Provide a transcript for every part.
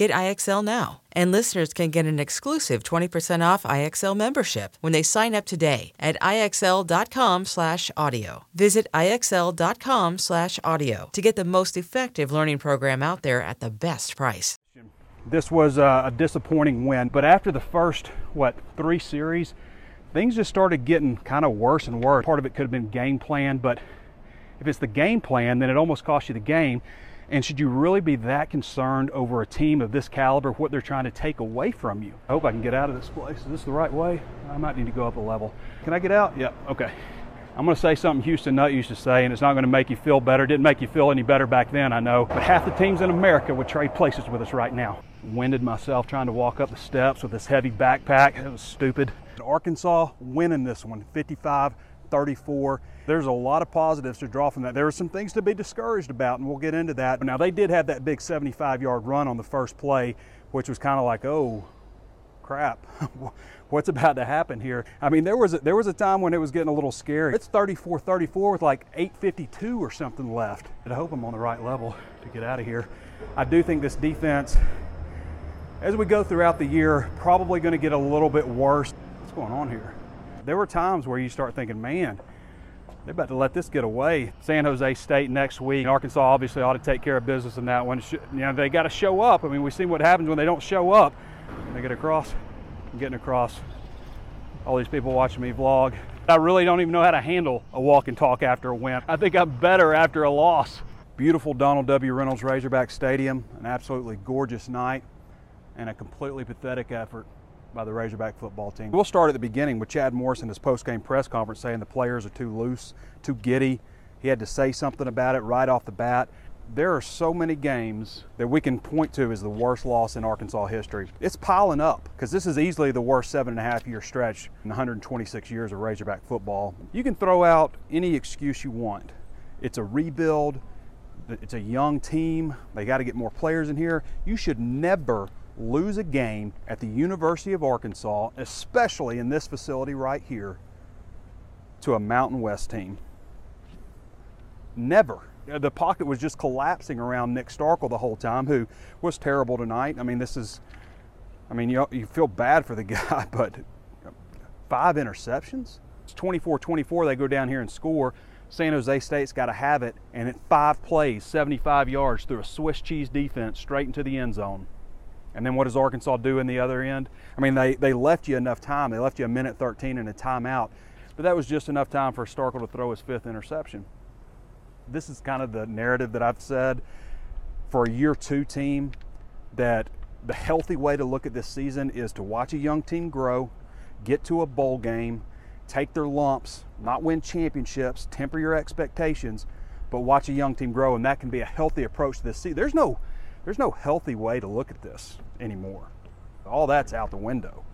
Get IXL now. And listeners can get an exclusive 20% off IXL membership when they sign up today at IXL.com/audio. Visit IXL.com/audio to get the most effective learning program out there at the best price. This was a, a disappointing win, but after the first what three series, things just started getting kind of worse and worse. Part of it could have been game plan, but if it's the game plan, then it almost costs you the game. And should you really be that concerned over a team of this caliber, what they're trying to take away from you? I hope I can get out of this place. Is this the right way? I might need to go up a level. Can I get out? Yep, okay. I'm going to say something Houston Nutt used to say, and it's not going to make you feel better. Didn't make you feel any better back then, I know. But half the teams in America would trade places with us right now. Winded myself trying to walk up the steps with this heavy backpack. It was stupid. Arkansas winning this one, 55 34. There's a lot of positives to draw from that. There are some things to be discouraged about, and we'll get into that. Now, they did have that big 75 yard run on the first play, which was kind of like, oh, crap. What's about to happen here? I mean, there was a, there was a time when it was getting a little scary. It's 34-34 with like 8:52 or something left. And I hope I'm on the right level to get out of here. I do think this defense, as we go throughout the year, probably going to get a little bit worse. What's going on here? There were times where you start thinking, man, they're about to let this get away. San Jose State next week. Arkansas obviously ought to take care of business in that one. You know, they got to show up. I mean, we've seen what happens when they don't show up. They get across. I'm getting across. All these people watching me vlog. I really don't even know how to handle a walk and talk after a win. I think I'm better after a loss. Beautiful Donald W. Reynolds Razorback Stadium. An absolutely gorgeous night and a completely pathetic effort by the Razorback football team. We'll start at the beginning with Chad Morris in his post-game press conference saying the players are too loose, too giddy. He had to say something about it right off the bat. There are so many games that we can point to as the worst loss in Arkansas history. It's piling up because this is easily the worst seven and a half year stretch in 126 years of Razorback football. You can throw out any excuse you want. It's a rebuild. It's a young team. They got to get more players in here. You should never lose a game at the University of Arkansas, especially in this facility right here, to a Mountain West team. Never. Uh, the pocket was just collapsing around Nick Starkel the whole time, who was terrible tonight. I mean, this is, I mean, you, you feel bad for the guy, but five interceptions? It's 24 24. They go down here and score. San Jose State's got to have it, and at five plays, 75 yards through a Swiss cheese defense straight into the end zone. And then what does Arkansas do in the other end? I mean, they, they left you enough time. They left you a minute 13 and a timeout. But that was just enough time for Starkel to throw his fifth interception. This is kind of the narrative that I've said for a year two team that the healthy way to look at this season is to watch a young team grow, get to a bowl game, take their lumps, not win championships, temper your expectations, but watch a young team grow. And that can be a healthy approach to this season. There's no there's no healthy way to look at this anymore. All that's out the window.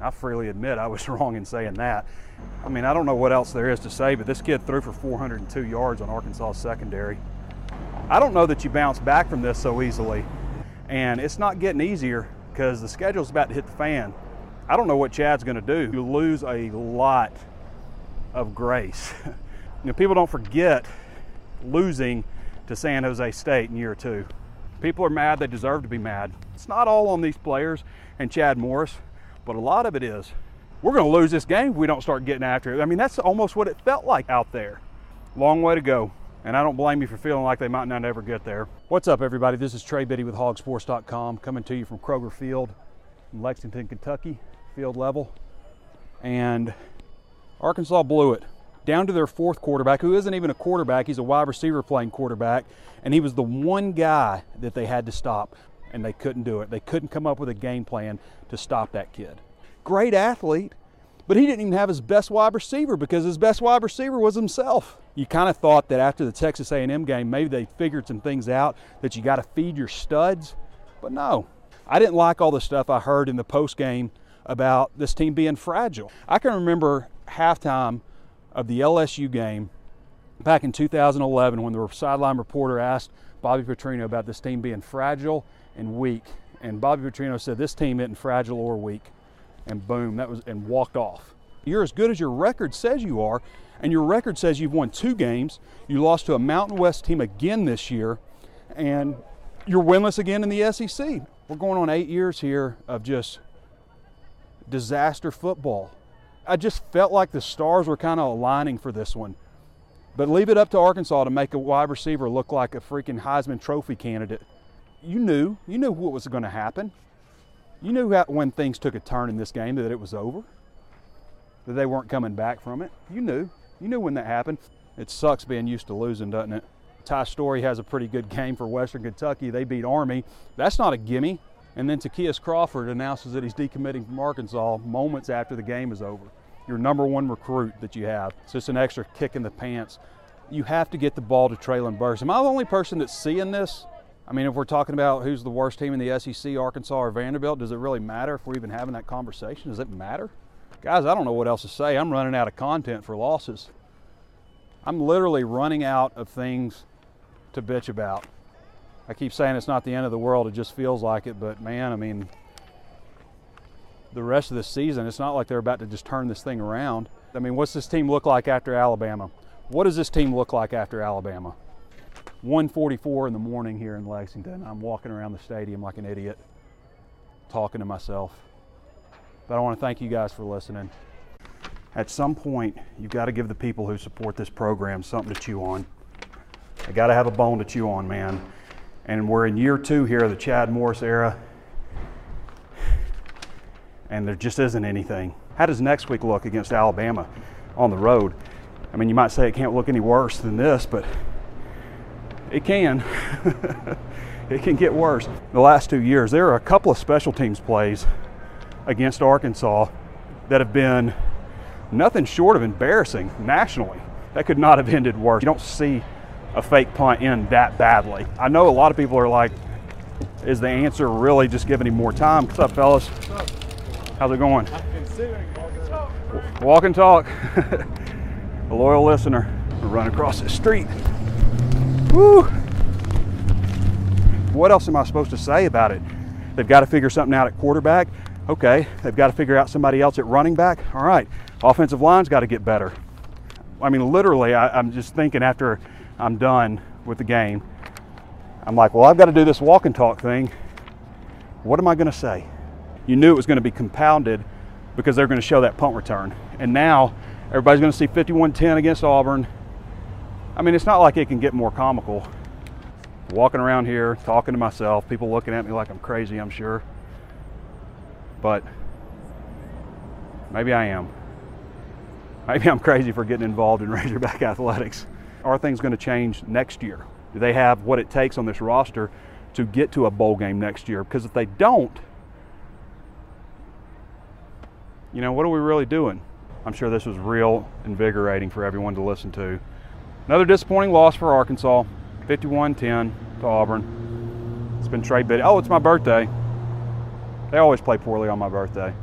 I freely admit I was wrong in saying that. I mean, I don't know what else there is to say, but this kid threw for 402 yards on Arkansas secondary. I don't know that you bounce back from this so easily. And it's not getting easier because the schedule's about to hit the fan. I don't know what Chad's going to do. You lose a lot of grace. you know, people don't forget losing to San Jose State in year two. People are mad, they deserve to be mad. It's not all on these players and Chad Morris, but a lot of it is. We're going to lose this game if we don't start getting after it. I mean, that's almost what it felt like out there. Long way to go. And I don't blame you for feeling like they might not ever get there. What's up, everybody? This is Trey Biddy with hogsports.com coming to you from Kroger Field in Lexington, Kentucky, field level. And Arkansas blew it down to their fourth quarterback, who isn't even a quarterback, he's a wide receiver playing quarterback, and he was the one guy that they had to stop. and they couldn't do it. They couldn't come up with a game plan to stop that kid. Great athlete, but he didn't even have his best wide receiver because his best wide receiver was himself. You kind of thought that after the Texas A&M game, maybe they figured some things out that you got to feed your studs, but no. I didn't like all the stuff I heard in the post game about this team being fragile. I can remember halftime of the LSU game back in 2011 when the sideline reporter asked Bobby Petrino about this team being fragile and weak. And Bobby Petrino said, This team isn't fragile or weak. And boom, that was, and walked off. You're as good as your record says you are, and your record says you've won two games. You lost to a Mountain West team again this year, and you're winless again in the SEC. We're going on eight years here of just disaster football. I just felt like the stars were kind of aligning for this one. But leave it up to Arkansas to make a wide receiver look like a freaking Heisman Trophy candidate. You knew, you knew what was going to happen. You knew how, when things took a turn in this game that it was over, that they weren't coming back from it. You knew, you knew when that happened. It sucks being used to losing, doesn't it? Ty Storey has a pretty good game for Western Kentucky. They beat Army. That's not a gimme. And then Ty'Kieast Crawford announces that he's decommitting from Arkansas moments after the game is over. Your number one recruit that you have. It's just an extra kick in the pants. You have to get the ball to Treylon Burks. Am I the only person that's seeing this? I mean, if we're talking about who's the worst team in the SEC, Arkansas or Vanderbilt, does it really matter if we're even having that conversation? Does it matter? Guys, I don't know what else to say. I'm running out of content for losses. I'm literally running out of things to bitch about. I keep saying it's not the end of the world, it just feels like it, but man, I mean, the rest of the season, it's not like they're about to just turn this thing around. I mean, what's this team look like after Alabama? What does this team look like after Alabama? 1:44 in the morning here in Lexington. I'm walking around the stadium like an idiot, talking to myself. But I want to thank you guys for listening. At some point, you've got to give the people who support this program something to chew on. They got to have a bone to chew on, man. And we're in year two here of the Chad Morris era, and there just isn't anything. How does next week look against Alabama on the road? I mean, you might say it can't look any worse than this, but it can. it can get worse. The last two years, there are a couple of special teams plays against Arkansas that have been nothing short of embarrassing nationally. That could not have ended worse. You don't see a fake punt in that badly. I know a lot of people are like, is the answer really just giving him more time? What's up, fellas? How's it going? Walk and talk. a loyal listener. We run across the street. Woo! What else am I supposed to say about it? They've got to figure something out at quarterback. Okay, they've got to figure out somebody else at running back. All right, offensive line's got to get better. I mean, literally, I, am just thinking after I'm done with the game, I'm like, well, I've got to do this walk and talk thing. What am I going to say? you knew it was going to be compounded because they're going to show that punt return. And now everybody's going to see 51-10 against Auburn. I mean, it's not like it can get more comical. Walking around here, talking to myself, people looking at me like I'm crazy, I'm sure. But maybe I am. Maybe I'm crazy for getting involved in Razorback athletics. Are things going to change next year? Do they have what it takes on this roster to get to a bowl game next year? Because if they don't, you know, what are we really doing? I'm sure this was real invigorating for everyone to listen to. Another disappointing loss for Arkansas, 51-10 to Auburn. It's been Trey Biddy. Oh, it's my birthday. They always play poorly on my birthday.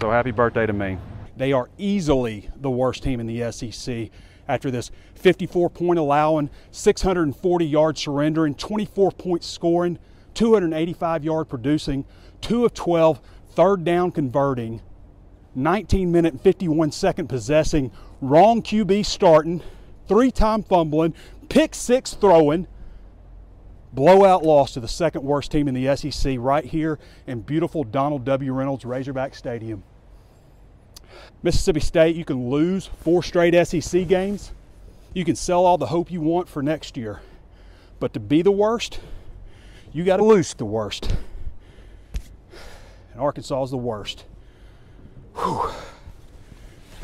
So happy birthday to me. They are easily the worst team in the SEC after this 54 point allowing, 640 yard surrendering, 24 point scoring, 285 yard producing, 2 of 12 third down converting, 19 minute and 51 second possessing, wrong QB starting, three time fumbling, pick six throwing, blowout loss to the second worst team in the SEC right here in beautiful Donald W. Reynolds Razorback Stadium. Mississippi State, you can lose four straight SEC games. You can sell all the hope you want for next year. But to be the worst, you got to lose the worst. And Arkansas is the worst. Whew.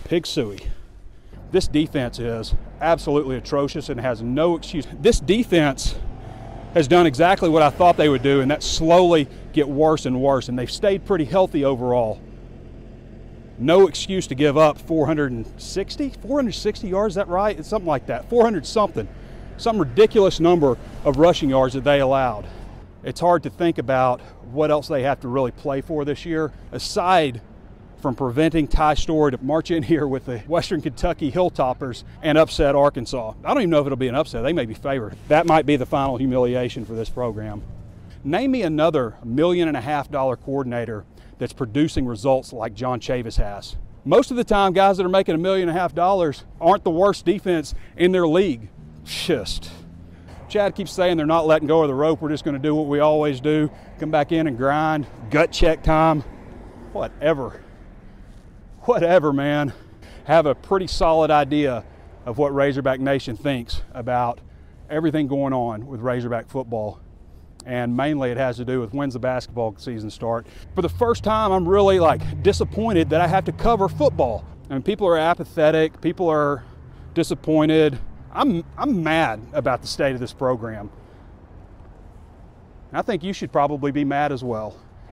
Pig Sooie. This defense is absolutely atrocious and has no excuse. This defense has done exactly what I thought they would do, and that's slowly get worse and worse. And they've stayed pretty healthy overall. No excuse to give up 460, 460 yards. Is that right? It's something like that. 400 something, some ridiculous number of rushing yards that they allowed. It's hard to think about what else they have to really play for this year, aside from preventing Ty Storey to march in here with the Western Kentucky Hilltoppers and upset Arkansas. I don't even know if it'll be an upset. They may be favored. That might be the final humiliation for this program. Name me another million and a half dollar coordinator that's producing results like John Chavis has. Most of the time, guys that are making a million and a half dollars aren't the worst defense in their league. Just. Chad keeps saying they're not letting go of the rope. We're just going to do what we always do come back in and grind, gut check time, whatever whatever, man, have a pretty solid idea of what Razorback Nation thinks about everything going on with Razorback football. And mainly it has to do with when's the basketball season start. For the first time, I'm really like disappointed that I have to cover football. I mean, people are apathetic, people are disappointed. I'm, I'm mad about the state of this program. I think you should probably be mad as well.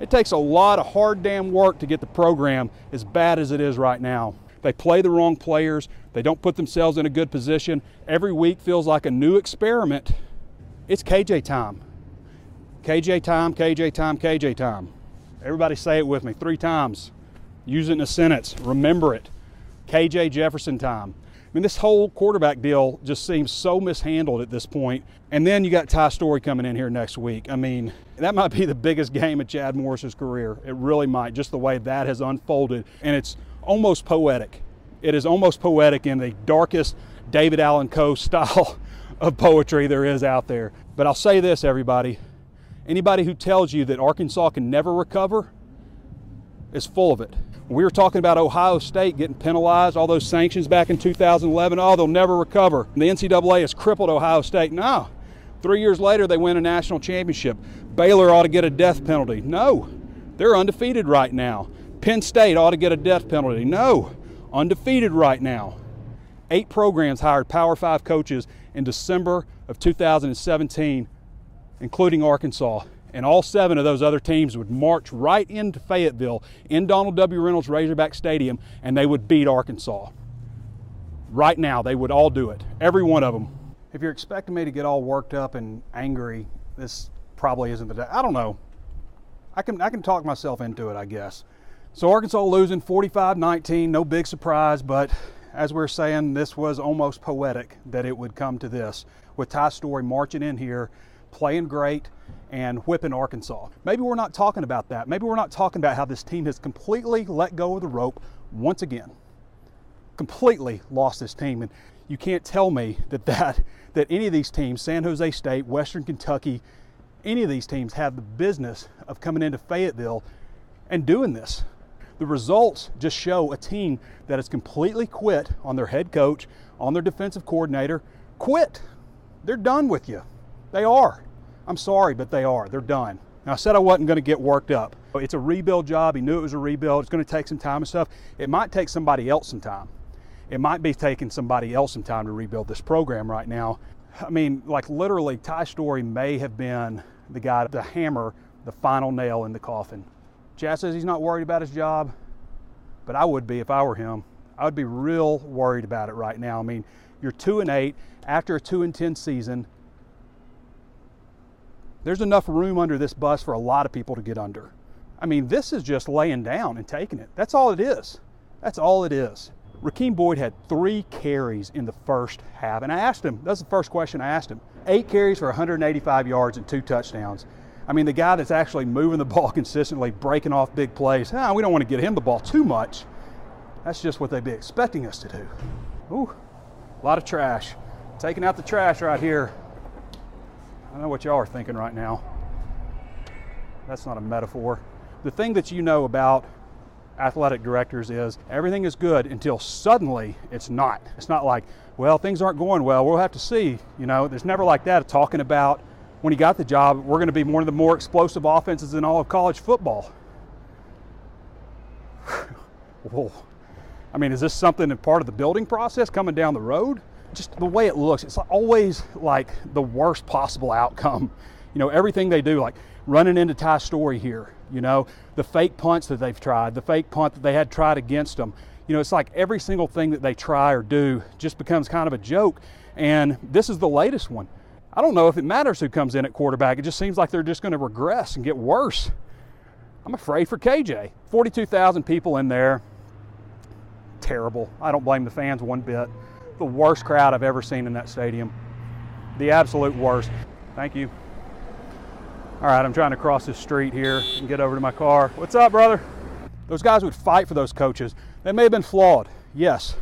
It takes a lot of hard damn work to get the program as bad as it is right now. They play the wrong players. They don't put themselves in a good position. Every week feels like a new experiment. It's KJ time. KJ time, KJ time, KJ time. Everybody say it with me three times. Use it in a sentence. Remember it. KJ Jefferson time. I mean, this whole quarterback deal just seems so mishandled at this point. And then you got Ty Storey coming in here next week. I mean, that might be the biggest game of Chad Morris's career. It really might, just the way that has unfolded. And it's almost poetic. It is almost poetic in the darkest David Allan Coe style of poetry there is out there. But I'll say this, everybody anybody who tells you that Arkansas can never recover is full of it. We were talking about Ohio State getting penalized, all those sanctions back in 2011. Oh, they'll never recover. The NCAA has crippled Ohio State. No. Three years later, they win a national championship. Baylor ought to get a death penalty. No. They're undefeated right now. Penn State ought to get a death penalty. No. Undefeated right now. Eight programs hired Power Five coaches in December of 2017, including Arkansas and all seven of those other teams would march right into Fayetteville in Donald W. Reynolds Razorback Stadium and they would beat Arkansas. Right now, they would all do it, every one of them. If you're expecting me to get all worked up and angry, this probably isn't the day. I don't know. I can, I can talk myself into it, I guess. So Arkansas losing 45-19, no big surprise, but as we are saying, this was almost poetic that it would come to this. With Ty Storey marching in here, playing great, and whipping Arkansas. Maybe we're not talking about that. Maybe we're not talking about how this team has completely let go of the rope once again. Completely lost this team. And you can't tell me that, that, that any of these teams, San Jose State, Western Kentucky, any of these teams have the business of coming into Fayetteville and doing this. The results just show a team that has completely quit on their head coach, on their defensive coordinator, quit. They're done with you. They are. I'm sorry, but they are. They're done. Now, I said I wasn't going to get worked up. It's a rebuild job. He knew it was a rebuild. It's going to take some time and stuff. It might take somebody else some time. It might be taking somebody else some time to rebuild this program right now. I mean, like literally, Ty Storey may have been the guy to hammer the final nail in the coffin. Chad says he's not worried about his job, but I would be if I were him. I would be real worried about it right now. I mean, you're two and eight after a two and ten season There's enough room under this bus for a lot of people to get under. I mean, this is just laying down and taking it. That's all it is. That's all it is. Rakeem Boyd had three carries in the first half. And I asked him, that's the first question I asked him. Eight carries for 185 yards and two touchdowns. I mean, the guy that's actually moving the ball consistently, breaking off big plays, ah, we don't want to get him the ball too much. That's just what they'd be expecting us to do. Ooh, a lot of trash. Taking out the trash right here. I know what y'all are thinking right now. That's not a metaphor. The thing that you know about athletic directors is everything is good until suddenly it's not. It's not like, well, things aren't going well. We'll have to see. You know, there's never like that talking about when he got the job, we're going to be one of the more explosive offenses in all of college football. Whoa. I mean, is this something part of the building process coming down the road? Just the way it looks, it's always like the worst possible outcome. You know, everything they do, like running into Ty Storey here, you know, the fake punts that they've tried, the fake punt that they had tried against them. You know, it's like every single thing that they try or do just becomes kind of a joke. And this is the latest one. I don't know if it matters who comes in at quarterback. It just seems like they're just going to regress and get worse. I'm afraid for KJ. 42,000 people in there. Terrible. I don't blame the fans one bit. The worst crowd I've ever seen in that stadium. The absolute worst. Thank you. All right, I'm trying to cross this street here and get over to my car. What's up, brother? Those guys would fight for those coaches. They may have been flawed, yes.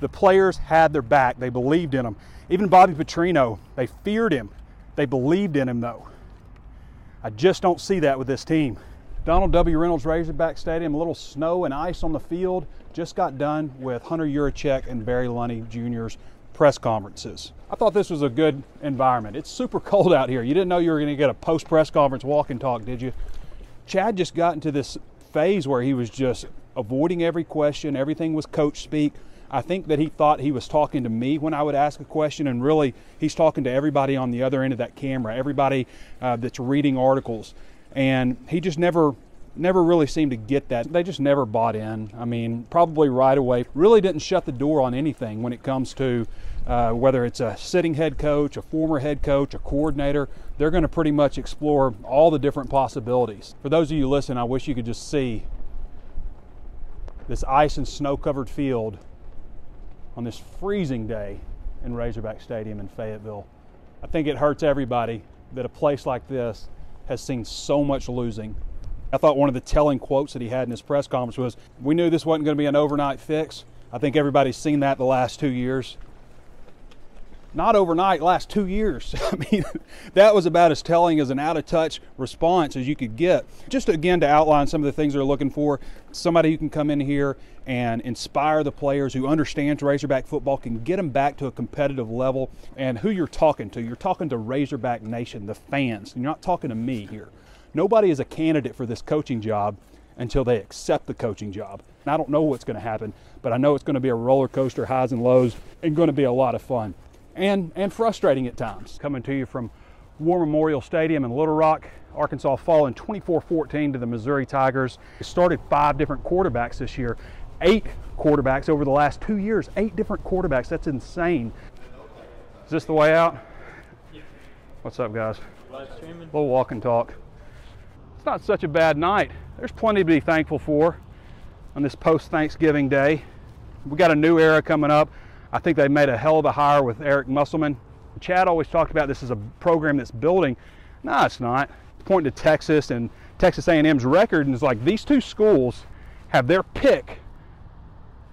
The players had their back, they believed in them. Even Bobby Petrino, they feared him. They believed in him, though. I just don't see that with this team. Donald W. Reynolds Razorback Stadium, a little snow and ice on the field. Just got done with Hunter Yurachek and Barry Lunney Jr.'s press conferences. I thought this was a good environment. It's super cold out here. You didn't know you were going to get a post press conference walk and talk, did you? Chad just got into this phase where he was just avoiding every question. Everything was coach speak. I think that he thought he was talking to me when I would ask a question, and really he's talking to everybody on the other end of that camera, everybody uh, that's reading articles, and he just never never really seemed to get that. They just never bought in. I mean, probably right away, really didn't shut the door on anything when it comes to uh, whether it's a sitting head coach, a former head coach, a coordinator. They're going to pretty much explore all the different possibilities. For those of you listening, I wish you could just see this ice and snow covered field on this freezing day in Razorback Stadium in Fayetteville. I think it hurts everybody that a place like this has seen so much losing. I thought one of the telling quotes that he had in his press conference was, We knew this wasn't going to be an overnight fix. I think everybody's seen that the last two years not overnight, last two years. I mean, that was about as telling as an out of touch response as you could get. Just again to outline some of the things they're looking for somebody who can come in here and inspire the players who understands Razorback football, can get them back to a competitive level, and who you're talking to. You're talking to Razorback Nation, the fans. You're not talking to me here. Nobody is a candidate for this coaching job until they accept the coaching job. And I don't know what's going to happen, but I know it's going to be a roller coaster, highs and lows, and going to be a lot of fun and, and frustrating at times. Coming to you from War Memorial Stadium in Little Rock, Arkansas falling 24-14 to the Missouri Tigers. They started five different quarterbacks this year, eight quarterbacks over the last two years, eight different quarterbacks. That's insane. Is this the way out? What's up, guys? A little walk and talk. It's not such a bad night. There's plenty to be thankful for on this post-Thanksgiving day. We got a new era coming up. I think they made a hell of a hire with Eric Musselman. Chad always talked about this as a program that's building. No, it's not. Pointing to Texas and Texas A&M's record, and it's like these two schools have their pick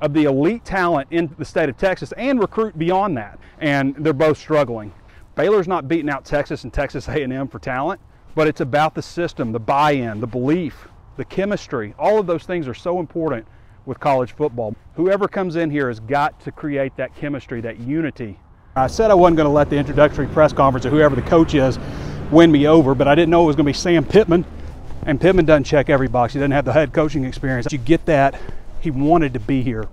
of the elite talent in the state of Texas and recruit beyond that, and they're both struggling. Baylor's not beating out Texas and Texas A&M for talent, but it's about the system, the buy-in, the belief, the chemistry. All of those things are so important with college football. Whoever comes in here has got to create that chemistry, that unity. I said I wasn't going to let the introductory press conference or whoever the coach is win me over, but I didn't know it was going to be Sam Pittman. And Pittman doesn't check every box. He doesn't have the head coaching experience. You get that. He wanted to be here.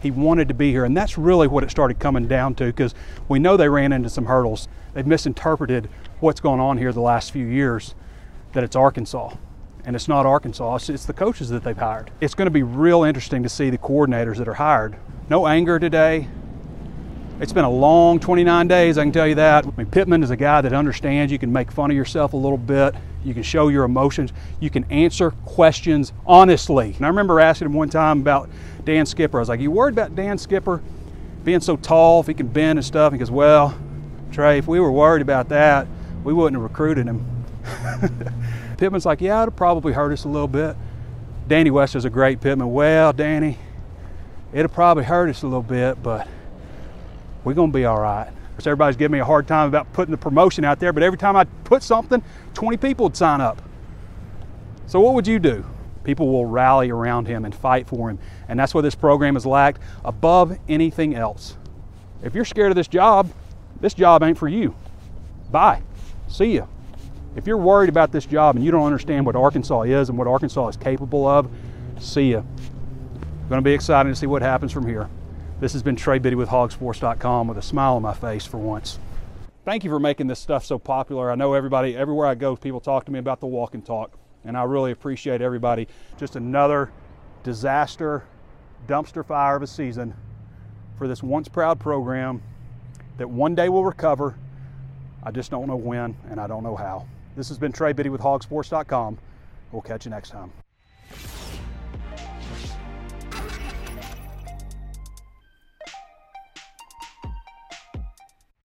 He wanted to be here. And that's really what it started coming down to because we know they ran into some hurdles. They've misinterpreted what's going on here the last few years, that it's Arkansas and it's not Arkansas, it's the coaches that they've hired. It's going to be real interesting to see the coordinators that are hired. No anger today, It's been a long 29 days, I can tell you that. I mean, Pittman is a guy that understands you can make fun of yourself a little bit, you can show your emotions, you can answer questions honestly. And I remember asking him one time about Dan Skipper. I was like, You worried about Dan Skipper being so tall, if he can bend and stuff? He goes, Well, Trey, if we were worried about that, we wouldn't have recruited him. Pittman's like, Yeah, it'll probably hurt us a little bit. Danny West is a great Pittman. Well, Danny, it'll probably hurt us a little bit, but we're going to be all right. Because everybody's giving me a hard time about putting the promotion out there, but every time I put something, 20 people would sign up. So what would you do? People will rally around him and fight for him. And that's what this program has lacked above anything else. If you're scared of this job, this job ain't for you. Bye. See ya. If you're worried about this job and you don't understand what Arkansas is and what Arkansas is capable of, see ya. Going to be exciting to see what happens from here. This has been Trey Biddy with hogsports.com with a smile on my face for once. Thank you for making this stuff so popular. I know everybody, everywhere I go, people talk to me about the walk and talk, and I really appreciate everybody. Just another disaster, dumpster fire of a season for this once proud program that one day will recover. I just don't know when, and I don't know how. This has been Trey Biddy with hogsports.com. We'll catch you next time.